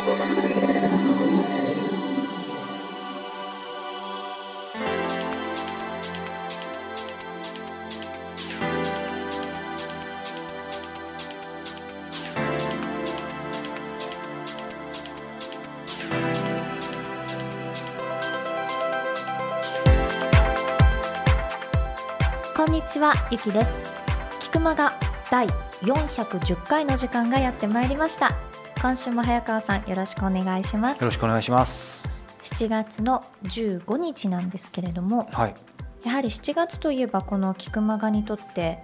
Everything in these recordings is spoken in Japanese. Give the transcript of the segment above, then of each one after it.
こんにちはゆきです。菊間が第410回の時間がやってまいりました。今週も早川さんよろしくお願いします。よろしくお願いします。7月の15日なんですけれどもはい。やはり7月といえばこの菊間がにとって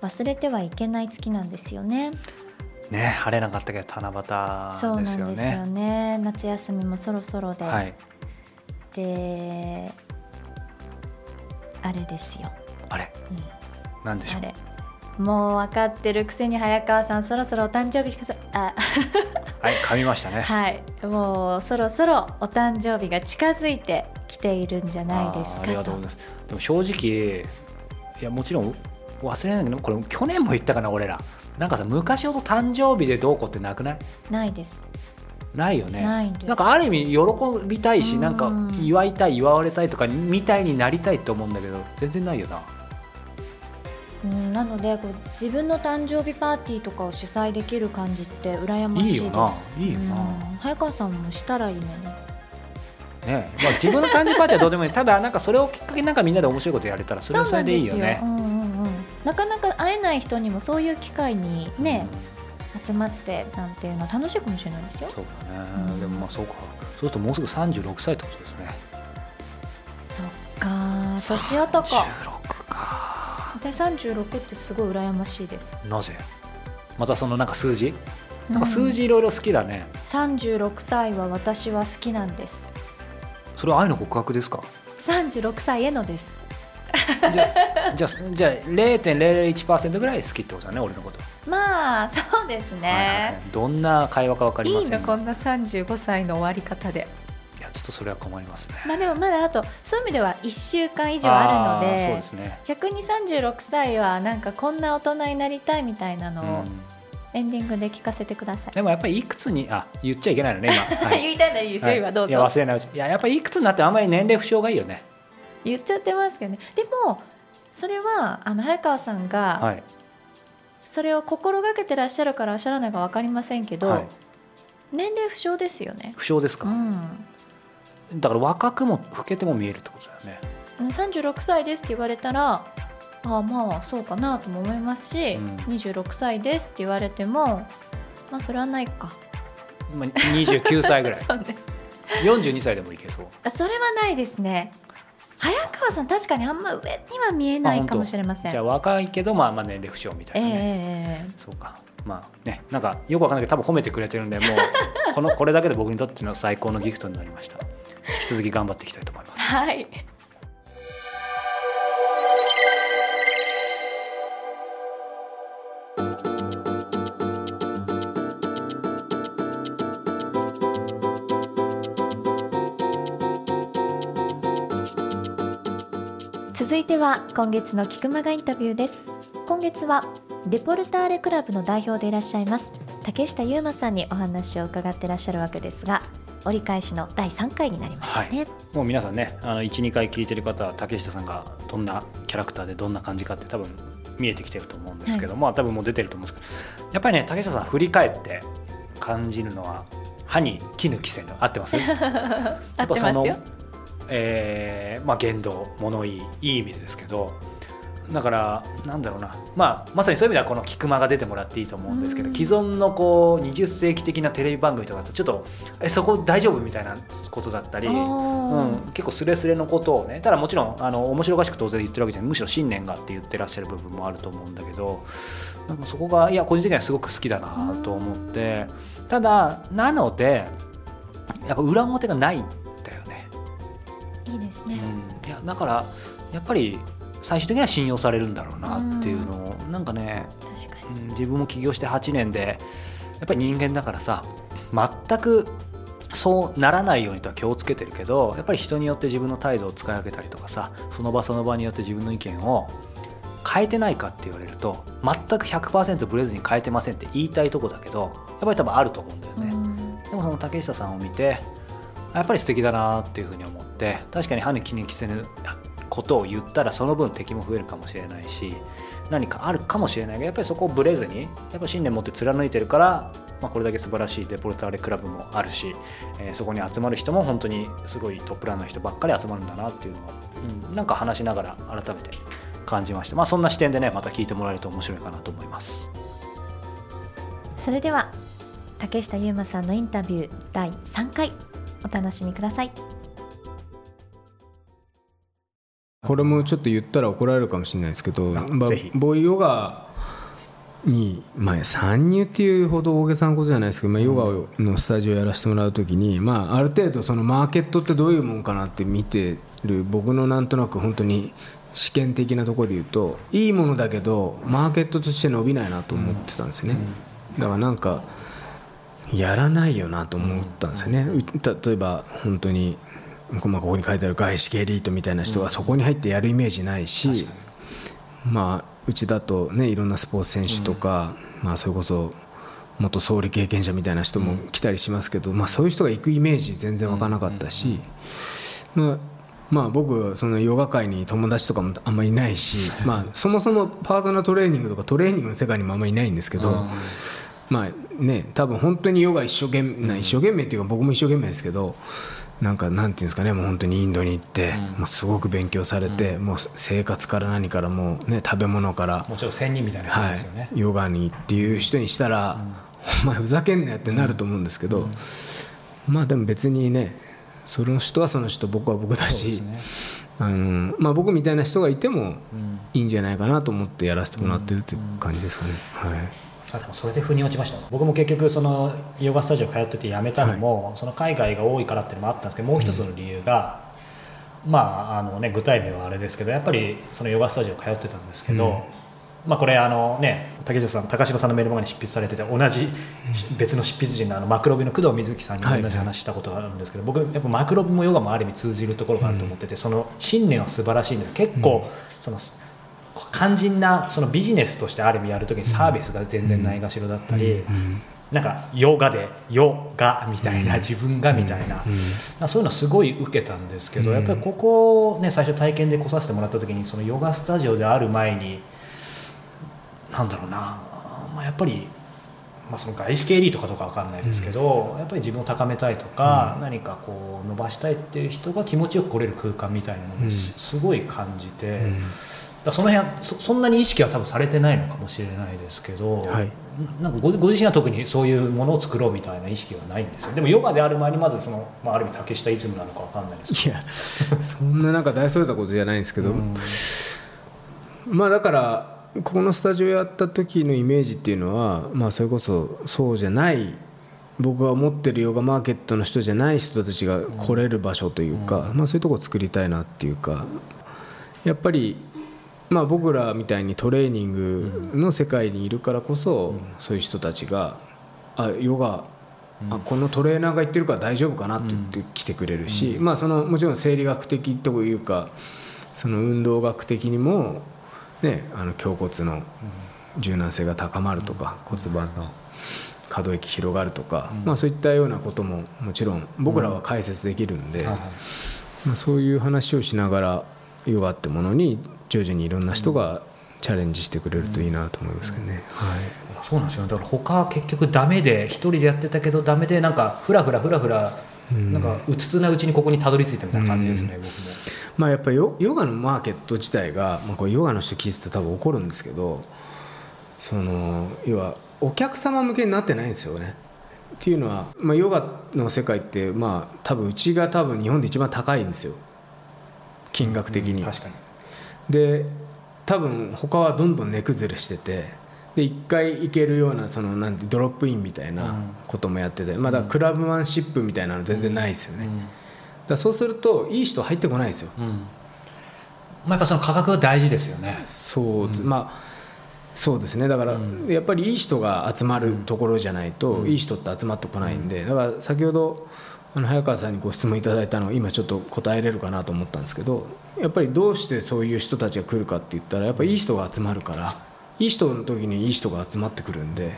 忘れてはいけない月なんですよね。ね晴れなかったけど七そうなん夕ですよですよね。ね夏休みもそろそろで、はい。であれですよ、あれ？うん。なんでしょう？あれもう分かってるくせに早川さんそろそろお誕生日しかさあ。はい噛みましたね。はい。もうそろそろお誕生日が近づいてきているんじゃないですかありがとうございます。でも正直いやもちろん忘れないけどこれ去年も言ったかな俺ら。なんかさ昔ほど誕生日でどうこうってなくない？ないです。ないよね。ないんかある意味喜びたいしうん。なんか祝いたい祝われたいとかみたいになりたいと思うんだけど全然ないよなうんなのでこう自分の誕生日パーティーとかを主催できる感じって羨ましいです。いいよないいよな、うん早川さんもしたらいいのに。ねまあ、自分の誕生日パーティーはどうでもいい。ただなんかそれをきっかけになんかみんなで面白いことやれたらそれはそれでいいよね。そうなんうんうんうん、なかなか会えない人にもそういう機会にね、集まってなんていうのは楽しいかもしれないですよ。うんそうだね、うん。でもまあそうか。そうするともうすぐ36歳ってことですね。そっか年男36かで36ってすごい羨ましいです。なぜ？またそのなんか数字？なんか数字いろいろ好きだね、36歳は私は好きなんです。それは愛の告白ですか？36歳へのです。じゃあじゃあじゃあ0.001%ぐらい好きってことだね俺のこと、まあそうですね、はいはいはい。どんな会話か分かりません。がいいのこんな35歳の終わり方でちょっとそれは困りますね。まあでもまだあとそういう意味では1週間以上あるのーそうでですね、逆に36歳はなんかこんな大人になりたいみたいなのをうん。エンディングで聞かせてください、でもやっぱりいくつにあ言っちゃいけないのね今、はい。言いたいならいいですよ、はい今どういやぞ忘れない。うちいややっぱりいくつになってもあんまり年齢不詳がいいよね。言っちゃってますけどね。でもそれはあの早川さんがはい。それを心がけてらっしゃるからおっしゃらないか分かりませんけど、はい。年齢不詳ですよね、不詳ですか、うん、だから若くも老けても見えるってことだよね。36歳ですって言われたらああまあそうかなとも思いますし、うん。26歳ですって言われてもまあそれはないか。今29歳ぐらい。ね。42歳でもいけそう。あそれはないですね。早川さん確かにあんま上には見えないかもしれません。じゃあ若いけどまあまあ年齢不詳みたええいなね、えええそうか。まあねなんかよくわかんないけど多分褒めてくれてるんでもうこのこれだけで僕にとっての最高のギフトになりました引き続き頑張っていきたいと思います。えはい。続いては今月の菊間がインタビューです。今月はデポルターレクラブの代表でいらっしゃいます竹下優馬さんにお話を伺っていらっしゃるわけですが折り返しの第3回になりましたね、もう皆さんねあの12回聞いてる方は竹下さんがどんなキャラクターでどんな感じかって多分見えてきてると思うんですけど、まあ多分もう出てると思うんですけどやっぱりね竹下さん振り返って感じるのは歯に絹着せぬ合ってます？合ってますよ。えーまあ、言動物言いいい意味でですけどだからなんだろうな、まあ、まさにそういう意味ではこの菊間が出てもらっていいと思うんですけどうん。既存のこう20世紀的なテレビ番組とかだとちょっとえそこ大丈夫みたいなことだったり、うん、うん結構スレスレのことをねただもちろんあの面白おかしく当然言ってるわけじゃない。むしろ信念があって言ってらっしゃる部分もあると思うんだけどなんかそこがいや個人的にはすごく好きだなと思ってただなのでやっぱ裏表がないんだよね。いいですね、うん、いやだからやっぱり最終的には信用されるんだろうなっていうのを、なんかね、自分も起業して8年でやっぱり人間だからさ全くそうならないようにとは気をつけてるけどやっぱり人によって自分の態度を使い分けたりとかさその場その場によって自分の意見を変えてないかって言われると全く100%ブレずに変えてませんって言いたいとこだけどやっぱり多分あると思うんだよね。うん。でもその竹下さんを見てやっぱり素敵だなっていうふうに思って確かに歯に気に着せぬことを言ったらその分敵も増えるかもしれないし何かあるかもしれないけどやっぱりそこをぶれずにやっぱ信念持って貫いてるから、まあ、これだけ素晴らしいデポルターレクラブもあるし、えーそこに集まる人も本当にすごいトップランの人ばっかり集まるんだなっていうのは、うん、なんか話しながら改めて感じました、まあ、そんな視点でねまた聞いてもらえると面白いかなと思います。それでは竹下優馬さんのインタビュー第3回お楽しみくださいこれもちょっと言ったら怒られるかもしれないですけど、あまあボイヨガに、まあ、参入っていうほど大げさなことじゃないですけど、まあ、ヨガのスタジオやらせてもらうときに、まあ、ある程度そのマーケットってどういうもんかなって見てる僕のなんとなく本当に試験的なところで言うといいものだけどマーケットとして伸びないなと思ってたんですね、だからなんかやらないよなと思ったんですよね、う例えば本当にまあここに書いてある外資系エリートみたいな人がそこに入ってやるイメージないし、まあ、うちだと、ね、いろんなスポーツ選手とか、まあ、それこそ元総理経験者みたいな人も来たりしますけど、まあ、そういう人が行くイメージ全然湧かなかったし、まあまあ、僕そのヨガ界に友達とかもあんまりいないし、まあ、そもそもパーソナルトレーニングとかトレーニングの世界にもあんまりいないんですけど、まあね、多分本当にヨガ一生懸命、な一生懸命っていうか僕も一生懸命ですけどなんかなんていうんですかねもう本当にインドに行って、もうすごく勉強されて、もう生活から何からもう、ね、食べ物から、もちろん仙人みたいな人はですよね、い、ヨガにっていう人にしたら、お前ふざけんなよってなると思うんですけど、まあでも別にねその人はその人僕は僕だしすね。あの、まあ、僕みたいな人がいてもうん。いいんじゃないかなと思ってやらせてもらってるっていう感じですかね。はいあでもそれで腑に落ちました僕も結局そのヨガスタジオ通ってて辞めたのも、その海外が多いからっていうのもあったんですけどもう一つの理由が、まああのね具体名はあれですけどやっぱりそのヨガスタジオ通ってたんですけど、まあこれあのね竹下さん高城さんのメールマガに執筆されてて同じ別の執筆人のあのマクロビの工藤瑞希さんにも同じ話したことがあるんですけど、僕やっぱマクロビもヨガもある意味通じるところがあると思ってて、その信念は素晴らしいんです。結構、その肝心なそのビジネスとしてある意味やるときにサービスが全然ないがしろだったり、なんかヨガでヨガみたいな、自分がみたいな、そういうのすごい受けたんですけど、やっぱりここをね最初体験で来させてもらった時にそのヨガスタジオである前になんだろうな、まあ、やっぱり。まあ、その外資系エリートかどうかわかんないですけど、やっぱり自分を高めたいとか、何かこう伸ばしたいっていう人が気持ちよく来れる空間みたいなのをす,、すごい感じて、だその辺はそそんなに意識は多分されてないのかもしれないですけど、はい。なんかごご自身は特にそういうものを作ろうみたいな意識はないんですよ。でもヨガである前にまずその、まあ、ある意味竹下イズムなのかわかんないですけいやそんななんか大それたことじゃないんですけど、ど、うん。まあだからここのスタジオやった時のイメージっていうのは、まあ、それこそそうじゃない僕が思ってるヨガマーケットの人じゃない人たちが来れる場所というか、まあ、そういうとこ作りたいなっていうかやっぱり、まあ、僕らみたいにトレーニングの世界にいるからこそ、そういう人たちがあヨガあこのトレーナーが言ってるから大丈夫かなって言って来てくれるし、まあ、そのもちろん生理学的というかその運動学的にも、ね、あの胸骨の柔軟性が高まるとか、骨盤の可動域広がるとか、まあ、そういったようなことももちろん僕らは解説できるんで、まあ、そういう話をしながらヨガってものに徐々にいろんな人がチャレンジしてくれるといいなと思いますけどね。はいそうなんですよねだから他は結局ダメで一人でやってたけどダメでなんかふらふらふらふらなんかうつつなうちにここにたどり着いたみたいな感じですね、僕も。まあ、やっぱりヨヨガのマーケット自体が、まあ、これヨガの人聞いてたら多分怒るんですけどその要はお客様向けになってないんですよね。っていうのは、まあ、ヨガの世界って、まあ、多分うちが多分日本で一番高いんですよ金額的に。確かにで多分他はどんどん値崩れしててで1回行けるようなそのなんてドロップインみたいなこともやってて、まあ、だクラブマンシップみたいなの全然ないですよね、だからそうするといい人入ってこないですよ。うん。うんまあ、やっぱその価格が大事ですよね。そう、まあそうですね。だから、やっぱりいい人が集まるところじゃないと、いい人って集まってこないんで、だから先ほどあの早川さんにご質問いただいたのを今ちょっと答えれるかなと思ったんですけどやっぱりどうしてそういう人たちが来るかって言ったらやっぱりいい人が集まるからいい人の時にいい人が集まってくるんで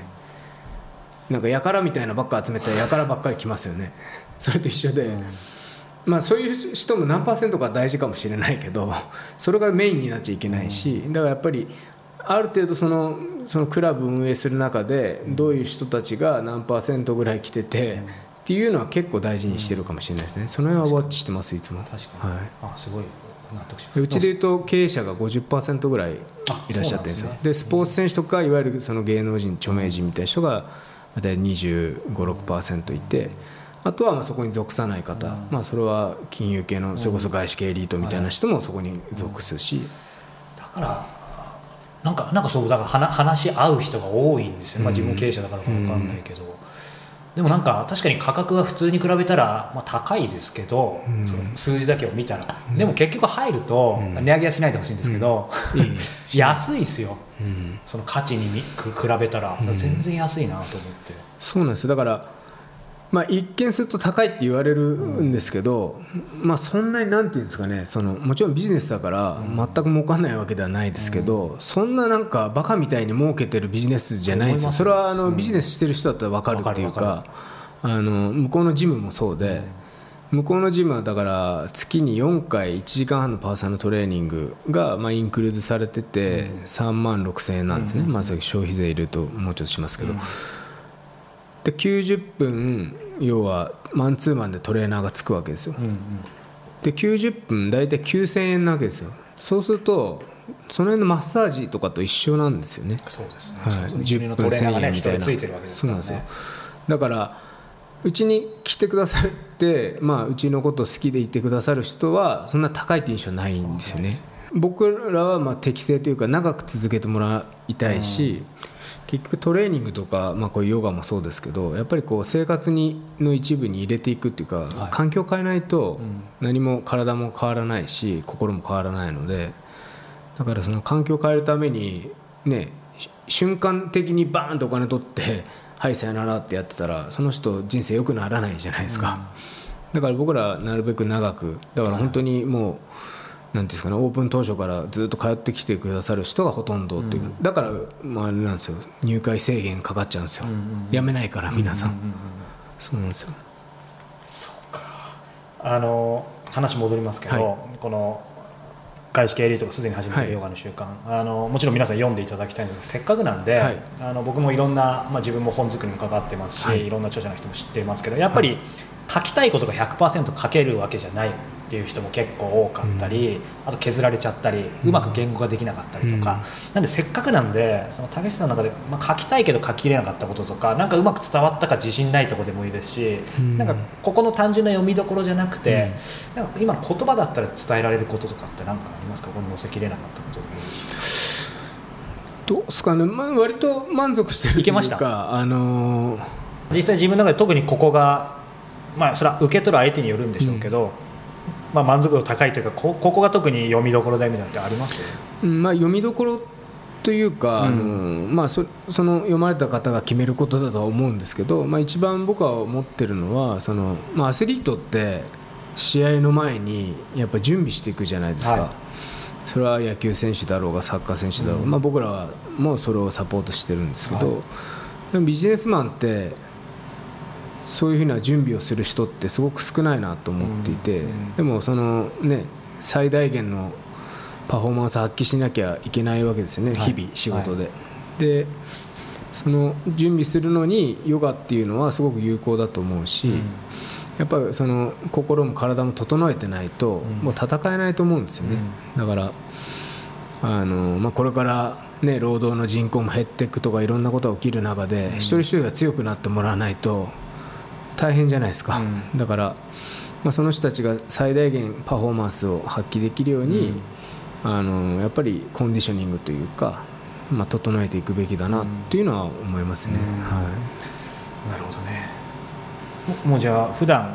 なんかやからみたいなばっか集めたらやからばっかり来ますよね。それと一緒で、うん。まあ、そういう人も何パーセントか大事かもしれないけどそれがメインになっちゃいけないし、だからやっぱりある程度そのそのクラブ運営する中でどういう人たちが何パーセントぐらい来てて、っていうのは結構大事にしてるかもしれないですね。その辺はウォッチしてますいつも。確かに、はい。あすごい。納得しでうちでいうと経営者が50%ぐらいいらっしゃってるんですよ。ですね。でスポーツ選手とかいわゆるその芸能人著名人みたいな人が大体2 5 6いてあとはまあそこに属さない方、まあ、それは金融系のそれこそ外資系エリートみたいな人もそこに属すし、だからなんかなんかそうだから話話し合う人が多いんですよ、まあ、自分も経営者だからか分かんないけど、でもなんか確かに価格は普通に比べたら、まあ、高いですけど、うん。その数字だけを見たら、でも結局入ると、うん。値上げはしないでほしいんですけど、安いですよ。うん。その価値にく比べたら、うん。全然安いなと思って。そうなんですよ。だから、まあ、一見すると高いって言われるんですけど、まあ、そんなになんていうんですかねそのもちろんビジネスだから全く儲かんないわけではないですけど、そんななんかバカみたいに儲けてるビジネスじゃないんですよ。それはあの、ビジネスしてる人だったら分かるっていうわかあの向こうのジムもそうで。向こうのジムはだから月に4回1時間半のパーソナルトレーニングがまあインクルーズされてて3万6000円なんですね、まあ、消費税入れるともうちょっとしますけど、で90分要はマンツーマンでトレーナーがつくわけですよ。うんうん。で90分大体9000円なわけですよ。そうするとその辺のマッサージとかと一緒なんですよね。そうですね、はい、しかもその一流のト10分レーナーが1000ね円みたいな。人についてるわけですからね。そうなんですよ。だからうちに来てくださって、まあ、うちのことを好きでいてくださる人はそんな高いって印象はないんですよね。僕らはまあ適正というか長く続けてもらいたいし、結局トレーニングとか、まあ、こういうヨガもそうですけどやっぱりこう生活にの一部に入れていくっていうか、はい。環境を変えないとうん。何も体も変わらないし心も変わらないのでだからその環境を変えるためにねし瞬間的にバーンとお金取って「はいさよなら」ってやってたらその人人生良くならないじゃないですか、だから僕らなるべく長くだから本当にもう、なんていうんですかねオープン当初からずっと通ってきてくださる人がほとんどっていうか、だから、まあ、あれなんですよ入会制限かかっちゃうんですよ、うんうんうんやめないから皆さん、うううそうなんですよ。そうか。あの話戻りますけど、はこの外資系エリートがすでに始めてはい。るヨガの習慣、あのもちろん皆さん読んでいただきたいんですけどせっかくなんで、はい。あの僕もいろんな、まあ、自分も本作りに関わってますし、はい。い、ろんな著者の人も知っていますけどやっぱり書きたいことが100%書けるわけじゃないっていう人も結構多かったり、あと削られちゃったりうまく言語ができなかったりとか、なんでせっかくなんでその竹下さんの中で、まあ、書きたいけど書ききれなかったこととかなんかうまく伝わったか自信ないところでもいいですし、うん。なんかここの単純な読みどころじゃなくて、なんか今の言葉だったら伝えられることとかって何かありますか？この載せきれなかったことでもいいしどうですかね、まあ、割と満足してるというかいけました。あのー実際自分の中で特にここがまあそれは受け取る相手によるんでしょうけど、まあ、満足度高いというかこここが特に読みどころだみたいなのってあります？うんまあ、読みどころというか、うん。あのまあ、そその読まれた方が決めることだとは思うんですけど、まあ、一番僕は思ってるのはその、まあ、アスリートって試合の前にやっぱ準備していくじゃないですか、はい。それは野球選手だろうがサッカー選手だろうが、うん。まあ、僕らはもうそれをサポートしてるんですけど、はい。でもビジネスマンってそういうふうな準備をする人ってすごく少ないなと思っていて、うん。でもそのね最大限のパフォーマンスを発揮しなきゃいけないわけですよね、はい。日々仕事で、でその準備するのにヨガっていうのはすごく有効だと思うし、やっぱりその心も体も整えてないと、うん。もう戦えないと思うんですよね、だからあの、まあ、これから、ね、労働の人口も減っていくとかいろんなことが起きる中で、一人一人が強くなってもらわないと大変じゃないですか、うん。だから、まあ、その人たちが最大限パフォーマンスを発揮できるように、あのやっぱりコンディショニングというか、まあ、整えていくべきだなっていうのは思いますね。うん。はい。なるほどね。ももうじゃあ普段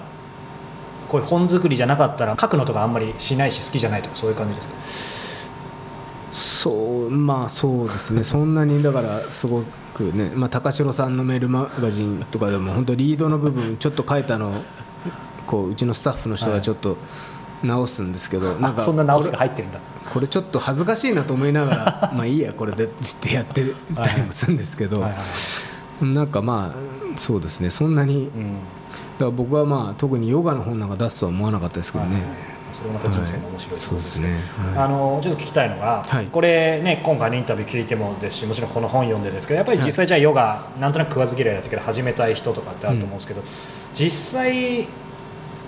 こういう本作りじゃなかったら書くのとかあんまりしないし好きじゃないとかそういう感じですか？そうまあそうですね。そんなにだからすごくね、まあ、高城さんのメールマガジンとかでも本当リードの部分ちょっと書いたのをこううちのスタッフの人がちょっと直すんですけど、なんかあそんな直しが入ってるんだ。これちょっと恥ずかしいなと思いながらまあいいやこれでってやってたりもするんですけど、はいはいなんかまあそうですね。そんなにだから僕はまあ特にヨガの本なんか出すとは思わなかったですけどね、はいそれまた人生の面白いですね,、はいそうですね。はい。あのちょっと聞きたいのが、はい。これね今回のインタビュー聞いてもですしもちろんこの本読んでですけどやっぱり実際じゃあヨガ、なんとなく食わず嫌いだったけど始めたい人とかってあると思うんですけど、実際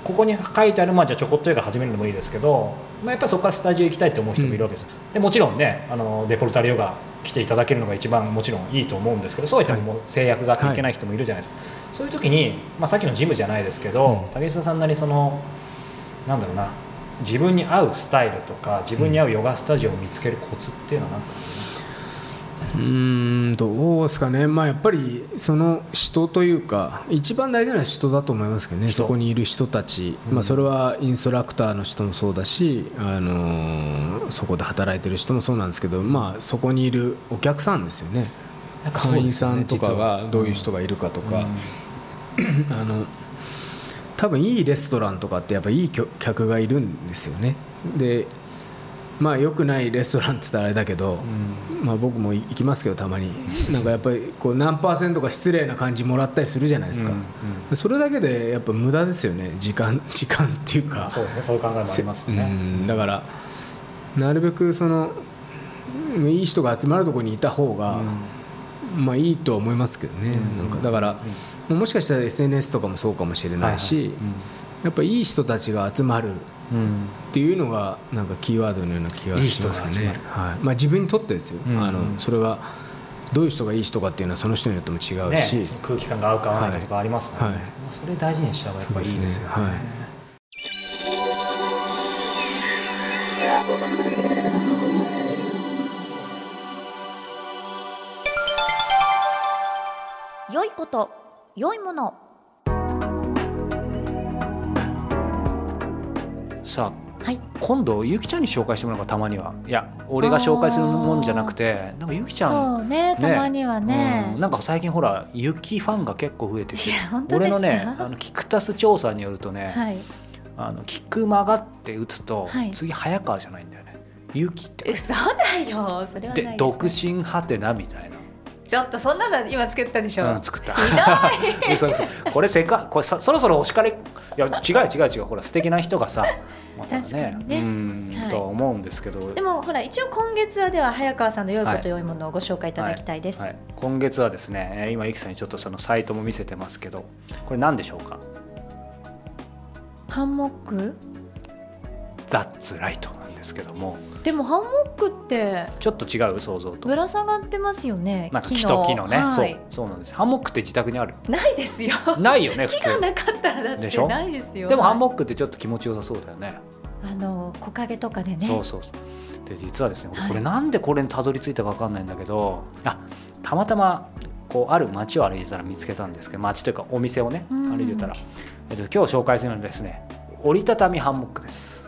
ここに書いてある、まあ、じゃあちょこっとヨガ始めるのもいいですけど、まあ、やっぱりそこからスタジオ行きたいって思う人もいるわけです、でもちろんねあのデポルタルヨガ来ていただけるのが一番もちろんいいと思うんですけどそうは言っても制約があっていけない人もいるじゃないですか、そういう時に、まあ、さっきのジムじゃないですけど、うん。竹下さんなりそのなんだろうな自分に合うスタイルとか自分に合うヨガスタジオを見つけるコツっていうのは何かうーんどうですかね、まあ、やっぱりその人というか一番大事な人だと思いますけどね。人。そこにいる人たち、うん。まあ、それはインストラクターの人もそうだし、あのーそこで働いてる人もそうなんですけど、まあ、そこにいるお客さんですよね。会員さんとかがどういう人がいるかとか、うん。あの多分いいレストランとかってやっぱいい客客がいるんですよね。でまあ良くないレストランって言ったらあれだけど、まあ、僕も行きますけどたまに。なんかやっぱりこう何パーセントか失礼な感じもらったりするじゃないですか、うんうん。それだけでやっぱ無駄ですよね。時間 時間っていうか。まあそうですね。そういう考えもありますようね、ん。だからなるべくそのうんいい人が集まるところにいた方が、まあいいとは思いますけどね、うん。なんかだから、もしかしたら SNS とかもそうかもしれないし、やっぱりいい人たちが集まるうんうんっていうのがなんかキーワードのような気がしますね。はい。まあ、自分にとってですよ、うん。あのそれがどういう人がいい人かっていうのはその人によっても違うね、し、その空気感が合うか合わないかとかありますもんね、はい。まあそれ大事にした方がやっぱいいですよね。ね。はい。良いこと良いもの。さあはい。今度ゆきちゃんに紹介してもらうかたまには。いや俺が紹介するもんじゃなくてなんかゆきちゃんそうねたまにはね。うんなんか最近ほら雪ファンが結構増えてきて俺のねあのキクタス調査によるとね、はい。あのキクマガって打つと、はい。次早川じゃないんだよね。雪って嘘だよそれはないで独身はてなみたいな、ちょっとそんなの今作ったでしょ、うん、作った。これせかこれさそろそろお叱りいや違う違う違う。ほら素敵な人がさまた確かにね。うん、はい。とは思うんですけど。でもほら一応今月はでは早川さんの良いこはいと良いものをご紹介いただきたいです、はい、今月はですねえー今ゆきさんにちょっとそのサイトも見せてますけどこれ何でしょうか？ハンモック「That's Right」なんですけどもでもハンモックってちょっと違う想像と。ぶら下がってますよねなんか木と木のね、はい。そう。そうなんです。ハンモックって自宅にある。ないですよ。ないよね普木が通なかったらだってでしょ？ないですよ。でもハンモモックってちょっと気持ちよさそうだよね。あの木陰とかでね。そうそうそう。で実はですね、はい。これなんでこれにたどり着いたか分かんないんだけどあたまたまこうある街を歩いてたら見つけたんですけど街というかお店をねうん。歩いてたら、えっと、今日紹介するのはですね折りたたみハンモックです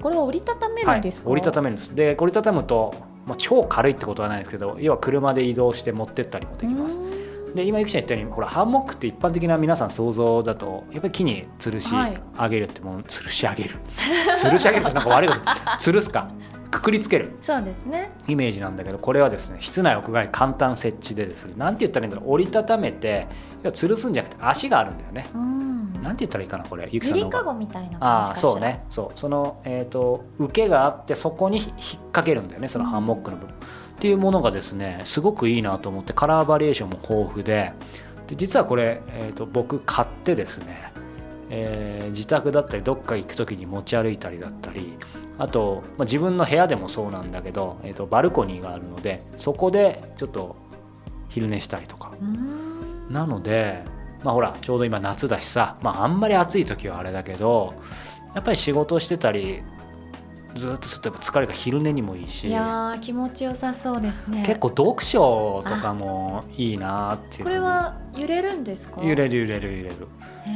これは折りたためはいるんですか、折りたためるんです。で折りたたむと、まあ、超軽いってことはないんですけど要は車で移動して持ってったりもできます。うで今ゆきちゃん言ったようにほらハンモックって一般的な皆さん想像だとやっぱり木に吊るしはい。上げるってもの吊るし上げる。吊るし上げるってなんか悪いこと。吊るすか。くくりつける。んそうですね。イメージなんだけどこれはですね室内屋外簡単設置でですねなんて言ったらいいんだろう。折りたためて要は吊るすんじゃなくて足があるんだよね。うん。なんて言ったらいいかなこれゆきさんのかごみたいな感じああかしら。そうね。そう。その、えー、と受けがあってそこに引っ掛けるんだよねそのハンモックの部分、っていうものがですねすごくいいなと思ってカラーバリエーションも豊富で。で実はこれ、えー、と僕買ってですね、えー自宅だったりどっか行く時に持ち歩いたりだったりあと、まあ、自分の部屋でもそうなんだけど、えー、とバルコニーがあるのでそこでちょっと昼寝したりとか。うんなのでまあほらちょうど今夏だしさ、まあ、あんまり暑い時はあれだけどやっぱり仕事をしてたりずっとすると疲れが昼寝にもいいしいやー気持ちよさそうですね。結構読書とかもいいなっていうこれは揺れるんですか？揺れる揺れる揺れる。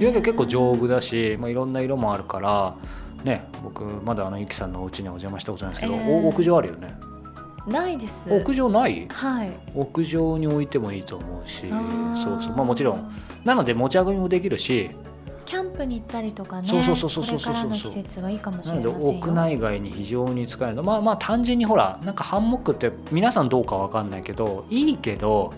揺れる結構丈夫だし、まあ、いろんな色もあるからね僕まだあのゆきさんのお家にはお邪魔したことないですけど、屋上あるよねないです。屋上ない？はい。屋上に置いてもいいと思うしそうそう。まあもちろん。なので持ち運びもできるし。キャンプに行ったりとかねそうそうそうそうそうそうこれからの季節はいいかもしなのでれませんよ。屋内外に非常に使えるの。まあまあ単純にほらなんかハンモックって皆さんどうかわかんないけどいいけど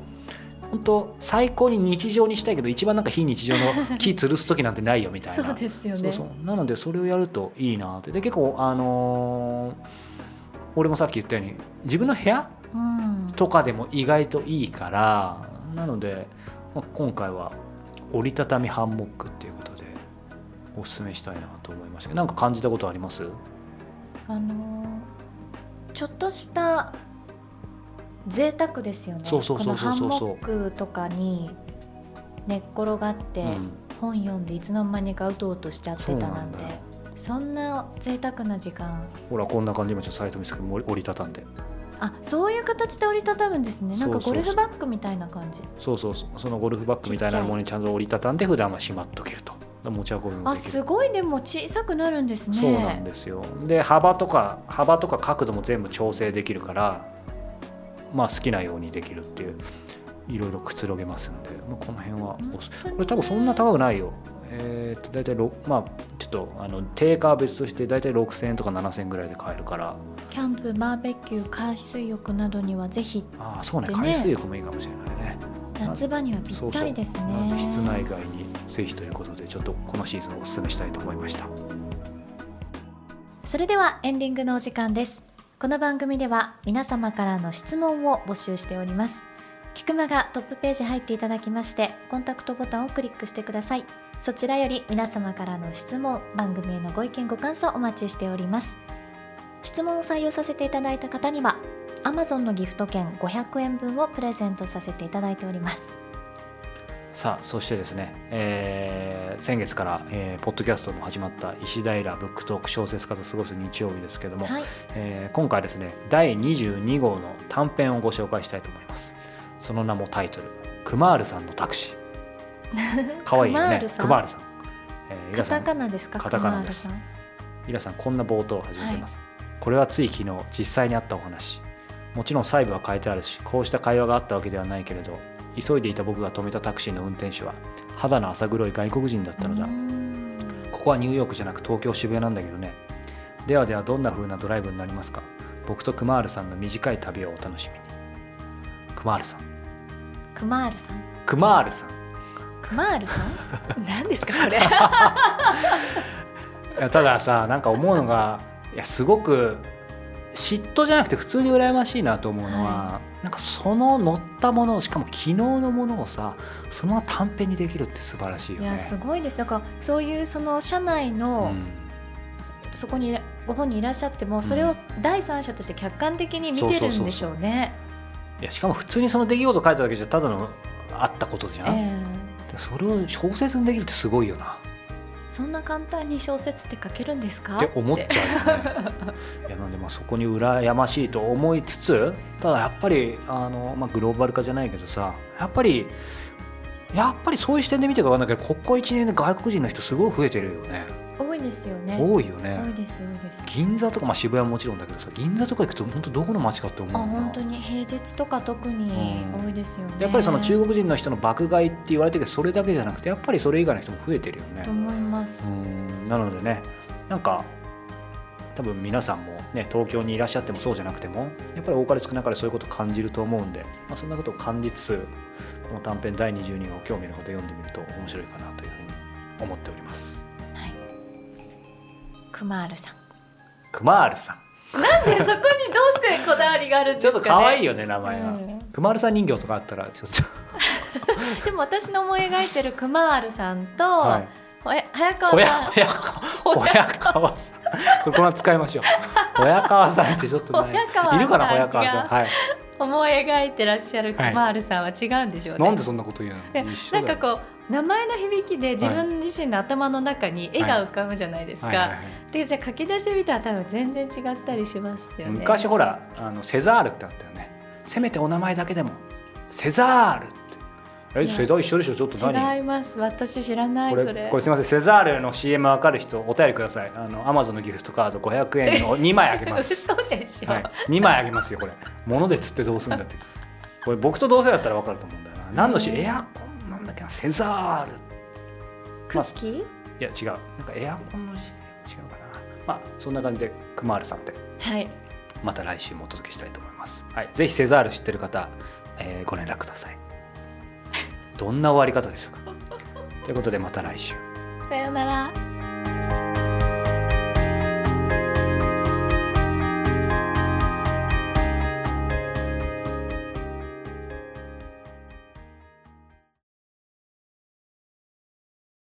本当最高に日常にしたいけど一番なんか非日常の木吊るす時なんてないよみたいな。そうですよね。そうそう。なのでそれをやるといいなって。で結構あのー俺もさっき言ったように自分の部屋うん。とかでも意外といいからなので、まあ、今回は折りたたみハンモックっていうことでおすすめしたいなと思いましたけどなんか感じたことあります？あのーちょっとした贅沢ですよね。ハンモックとかに寝っ転がって、うん。本読んでいつの間にかうとうとしちゃってたなんそうなんそんな贅沢な時間。ほらこんな感じ今ちょっとサイト見せて折りたたんで。あそういう形で折りたたむんですね。なんかゴルフバッグみたいな感じ。そうそうそうそのゴルフバッグみたいなものにちゃんと折りたたんで普段はしまっとけると。持ち運びもあすごい。でも小さくなるんですね。そうなんですよ。で幅とか幅とか角度も全部調整できるからまあ好きなようにできるっていういろいろくつろげますんで、まあ、この辺はこれ多分そんな高くないよえー、と大体ろまあちょっとあの定価は別として大体6000円とか7000円ぐらいで買えるから。キャンプバーベキュー海水浴などにはぜひああそうね。海水浴もいいかもしれないね。夏場にはぴったりですね。室内外にぜひということでちょっとこのシーズンおすすめしたいと思いました。それではエンディングのお時間です。この番組では皆様からの質問を募集しております。キクマがトップページ入っていただきましてコンタクトボタンをクリックしてくださいそちらより皆様からの質問番組へのご意見ご感想お待ちしております。質問を採用させていただいた方には Amazon のギフト券500円分をプレゼントさせていただいております。さあそしてですね、えー先月から、えーポッドキャストも始まった石平ブックトーク小説家と過ごす日曜日ですけども、はい。えー今回ですね第22号の短編をご紹介したいと思います。その名もタイトル「クマールさんのタクシー」かわいいよね。クマールさん？クマールさん、えーイカラさん。タカナですか？カタカナです。イラさんこんな冒頭を始めてます、これはつい昨日実際にあったお話。もちろん細部は書いてあるしこうした会話があったわけではないけれど急いでいた僕が止めたタクシーの運転手は肌の浅黒い外国人だったのだ。ここはニューヨークじゃなく東京渋谷なんだけどね。ではではどんな風なドライブになりますか？僕とクマールさんの短い旅をお楽しみに。クマールさん。クマールさん。クマールさんクマールさん？何ですかこれ。いやたださなんか思うのがいやすごく嫉妬じゃなくて普通に羨ましいなと思うのは、はなんかその乗ったものをしかも昨日のものをさその短編にできるって素晴らしいよね。いやすごいです。だからそういうその社内の、うん。そこにご本人いらっしゃってもそれを第三者として客観的に見てるんでしょうね。いやしかも普通にその出来事書いただけじゃただのあったことじゃん、えでそれを小説にできるってすごいよな。えそんな簡単に小説って書けるんですか？って思っちゃうよね。いやなんでまあそこに羨ましいと思いつつただやっぱりあの、まあ、グローバル化じゃないけどさやっぱりやっぱりそういう視点で見てか分かんないけどここ1年で外国人の人すごい増えてるよね多いですよね。多いよ多いねです多いです。銀座とか、まあ、渋谷はもちろんだけどさ銀座とか行くと本当どこの街かって思うあ本当に平日とか特にうん多いですよね。やっぱりその中国人の人の爆買いって言われてるけどそれだけじゃなくてやっぱりそれ以外の人も増えてるよねと思います。うんなのでねなんか多分皆さんもね東京にいらっしゃってもそうじゃなくてもやっぱり多かれ少なかれそういうことを感じると思うんで、まあ、そんなことを感じつつこの短編第22号興味の方読んでみると面白いかなというふうに思っておりますはい。クマールさん。クマールさんでそこにどうしてこだわりがあるんちょっと可愛いよ。よね名前が、うん。クマールさん人形とかあったらちょっ でも私の思い描いてるクマールさんと、と、はい、早川さん。ほや川さん。これこの使いましょう。ほや川さんってちょっとない。るかなほや川さん。がはい思い描いてらっしゃるクマールさんは違うんでしょうね。なんでそんなこと言うでのなんかこう名前の響きで自分自身の頭の中に絵が浮かぶじゃないですか。はい。はい。はい。でじゃあ書き出してみたら多分全然違ったりしますよね。昔ほらあのセザールってあったよね。せめてお名前だけでもセザールってえ世代一緒でしょ？ちょっと何？違います。私知らないこれ。これすみません。セザールの CM わかる人お便りください。あのアマゾンのギフトカード500円の2枚あげます。嘘でしょ。はい、2枚あげますよこれ。物で釣ってどうするんだって。これ僕と同世代だったらわかると思うんだよな。何のしうんエアコンなんだっけな？セザール。クッキー？いや違う。なんかエアコンの CM 違うかな。まあそんな感じでクマールさんってはい。また来週もお届けしたいと思います。はい、ぜひセザール知ってる方、えーご連絡ください。どんな終わり方ですか？ということでまた来週。さようなら